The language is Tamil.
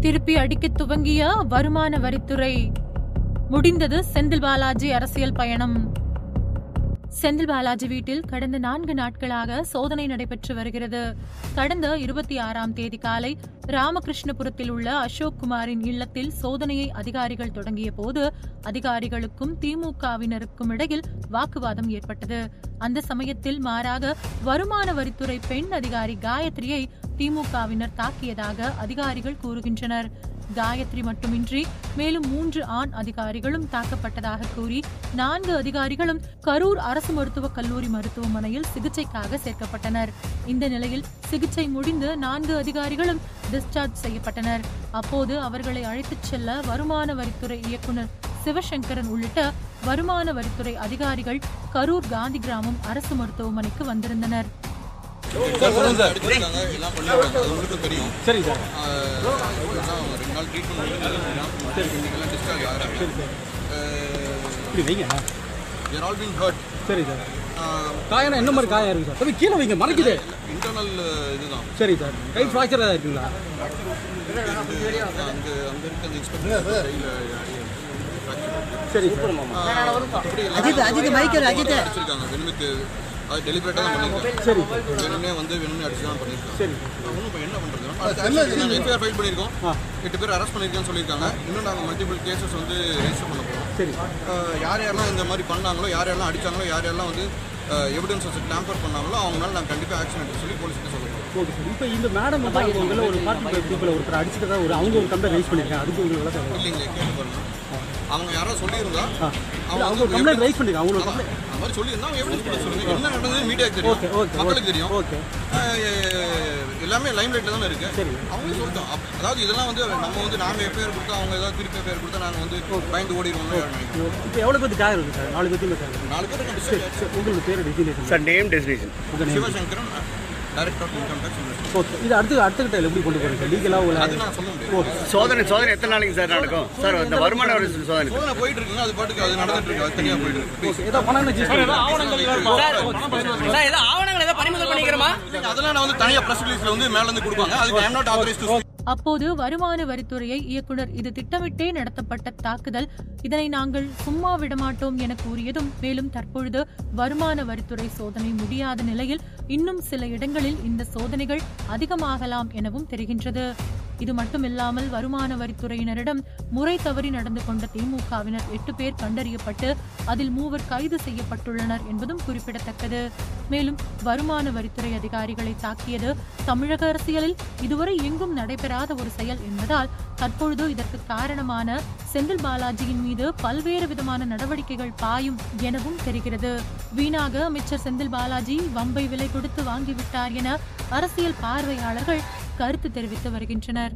திருப்பி அடிக்க துவங்கிய வருமான வரித்துறை. முடிந்தது செந்தில் பாலாஜி அரசியல் பயணம். செந்தில் பாலாஜி வீட்டில் கடந்த நான்கு நாட்களாக சோதனை நடைபெற்று வருகிறது. கடந்த இருபத்தி ஆறாம் தேதி காலை ராமகிருஷ்ணபுரத்தில் உள்ள அசோக் குமாரின் இல்லத்தில் சோதனையை அதிகாரிகள் தொடங்கிய போது அதிகாரிகளுக்கும் திமுகவினருக்கும் இடையில் வாக்குவாதம் ஏற்பட்டது. அந்த சமயத்தில் மாறாக வருமான வரித்துறை பெண் அதிகாரி காயத்ரியை திமுகவினர் தாக்கியதாக அதிகாரிகள் கூறுகின்றனர். காயத்ரி மட்டுமின்றி மேலும் மூன்று ஆண் அதிகாரிகளும் தாக்கப்பட்டதாக கூறி நான்கு அதிகாரிகளும் கரூர் அரசு மருத்துவக் கல்லூரி மருத்துவமனையில் சிகிச்சைக்காக சேர்க்கப்பட்டனர். இந்த நிலையில் சிகிச்சை முடிந்து நான்கு அதிகாரிகளும் டிஸ்சார்ஜ் செய்யப்பட்டனர். அப்போது அவர்களை அழைத்துச் செல்ல வருமான வரித்துறை இயக்குநர் சிவசங்கரன் உள்ளிட்ட வருமான வரித்துறை அதிகாரிகள் கரூர் காந்தி கிராமம் அரசு மருத்துவமனைக்கு வந்திருந்தனர். சரி சார். ரெண்டு நாள் treatment there all been hurt சரி சார். காயம் என்ன மாதிரி காயம் இருக்கு சார்? தம்பி கீழே வைங்க மறைக்குது. இன்டர்னல் இதுதான் சரி சார். கை ஃப்ராக்சர் ஏதாவது இருக்குங்களா? அங்கே அங்கே இருக்க சரி. அஜித் அஜித் மைக்கேல் அஜித் அடிச்சிருக்காங்க வெறுமைக்கு அது டெலிபரேட்டாக தான் பண்ணியிருக்காங்க. சரி. வேணும்னே வந்து வேணும்னே அடிச்சு தான் பண்ணியிருக்காங்க. சரி. ஒன்றும் இப்போ என்ன பண்ணுறது எஃப்ஐஆர் ஃபைல் பண்ணியிருக்கோம். எட்டு பேர் அரெஸ்ட் பண்ணியிருக்கேன்னு சொல்லியிருக்காங்க. இன்னும் நாங்கள் மல்டிபிள் கேசஸ் வந்து ரெஜிஸ்டர் பண்ண போகிறோம் சரி. யார் யாரெல்லாம் இந்த மாதிரி பண்ணாங்களோ யார் யாரெல்லாம் அடிச்சாங்களோ யார் யாரெல்லாம் வந்து எவிடன்ஸஸ் டேம்பர் பண்ணாங்களோ அவங்க மேலே நாங்கள் கண்டிப்பாக ஆக்ஷன் எடுக்க சொல்லி போலீஸ்கிட்ட சொல்லுவோம் ஓகே சார். இப்போ இந்த மேடம் வந்து ஒரு பார்ட்டி பீப்பிள் ஒருத்தர் அடிச்சுட்டு ஒரு அவங்க ஒரு கம்ப்ளைண்ட் ரைஸ் பண்ணியிருக்காங்க. அதுக்கு உங்களுக்கு. இல்லைங்களே கேட்டு பாருங்க அவங்க யாரோ சொல்லியிருந்தா அவங்க கம்ப்ளைண்ட் ரைஸ் பண்ணிருக்காங்க அவங்களோட கம்ப்ளைண்ட் அந்த மாதிரி சொல்லியிருந்தா அவங்க கூட சொல்லுங்க என்ன நடந்தது மீடியாவுக்கு ஓகே தெரியும். ஓகே மக்களுக்கு தெரியும். ஓகே. எல்லாமே லைம் லைட்டில் தானே இருக்கு. சரி. அவங்களே சொல்லிட்டோம் அதாவது இதெல்லாம் வந்து நம்ம வந்து நாங்கள் எஃப்ஐஆர் கொடுத்தா அவங்க ஏதாவது திருப்பி எஃப்ஐஆர் கொடுத்தா நாங்கள் வந்து பயந்து நினைக்கிறோம். இப்போ எவ்வளோ பேருக்கு காயம் இருக்கு சார்? நாலு பேருக்கு காயம் நாலு பேர் சரி சரி. உங்களுக்கு பேர் designation sir name name Sivasankaran director of income tax okay இது அடுத்து அடுத்த கிட்ட எப்படி கொண்டு போகிறீங்க லீகலாக உள்ள அது நான் சொல்ல முடியாது. சோதனை சோதனை எத்தனை நாளைக்கு சார் நடக்கும்? சார் இந்த வருமான வரி சோதனை. சோதனை போயிட்டு இருக்குங்க அது பாட்டுக்கு அது நடந்துட்டு இருக்கு. அது தனியா போயிட்டு இருக்கு. ஏதோ பணம் சார் ஏதோ ஆவணங்கள் ஏதோ பறிமுதல் பண்ணிக்கிறோமா? அதெல்லாம் நான் வந்து தனியா பிரஸ் ரிலீஸ்ல வந்து மேல இருந்து கொடுப்பாங்க. அதுக்கு ஐம் நாட் அப்போது வருமான வரித்துறையை இயக்குனர் இது திட்டமிட்டே நடத்தப்பட்ட தாக்குதல். இதனை நாங்கள் சும்மா விடமாட்டோம் என கூறியதும் மேலும் தற்பொழுது வருமான வரித்துறை சோதனை முடியாத நிலையில் இன்னும் சில இடங்களில் இந்த சோதனைகள் அதிகமாகலாம் எனவும் தெரிகின்றது. இது மட்டுமில்லாமல் வருமான வரித்துறையினரிடம் முறை தவறி நடந்து கொண்ட திமுகவினர் எட்டு பேர் கண்டறியப்பட்டு அதில் மூவர் கைது செய்யப்பட்டுள்ளனர் என்பதும் குறிப்பிடத்தக்கது. மேலும் வருமான வரித்துறை அதிகாரிகளை தாக்கியது தமிழக அரசியலில் இதுவரை எங்கும் நடைபெறாத ஒரு செயல் என்பதால் தற்பொழுது இதற்கு காரணமான செந்தில் பாலாஜியின் மீது பல்வேறு விதமான நடவடிக்கைகள் பாயும் எனவும் தெரிகிறது. வீணாக அமைச்சர் செந்தில் பாலாஜி வம்பை விலை கொடுத்து வாங்கிவிட்டார் என அரசியல் பார்வையாளர்கள் கருத்து தெரிவித்து வருகின்றனர்.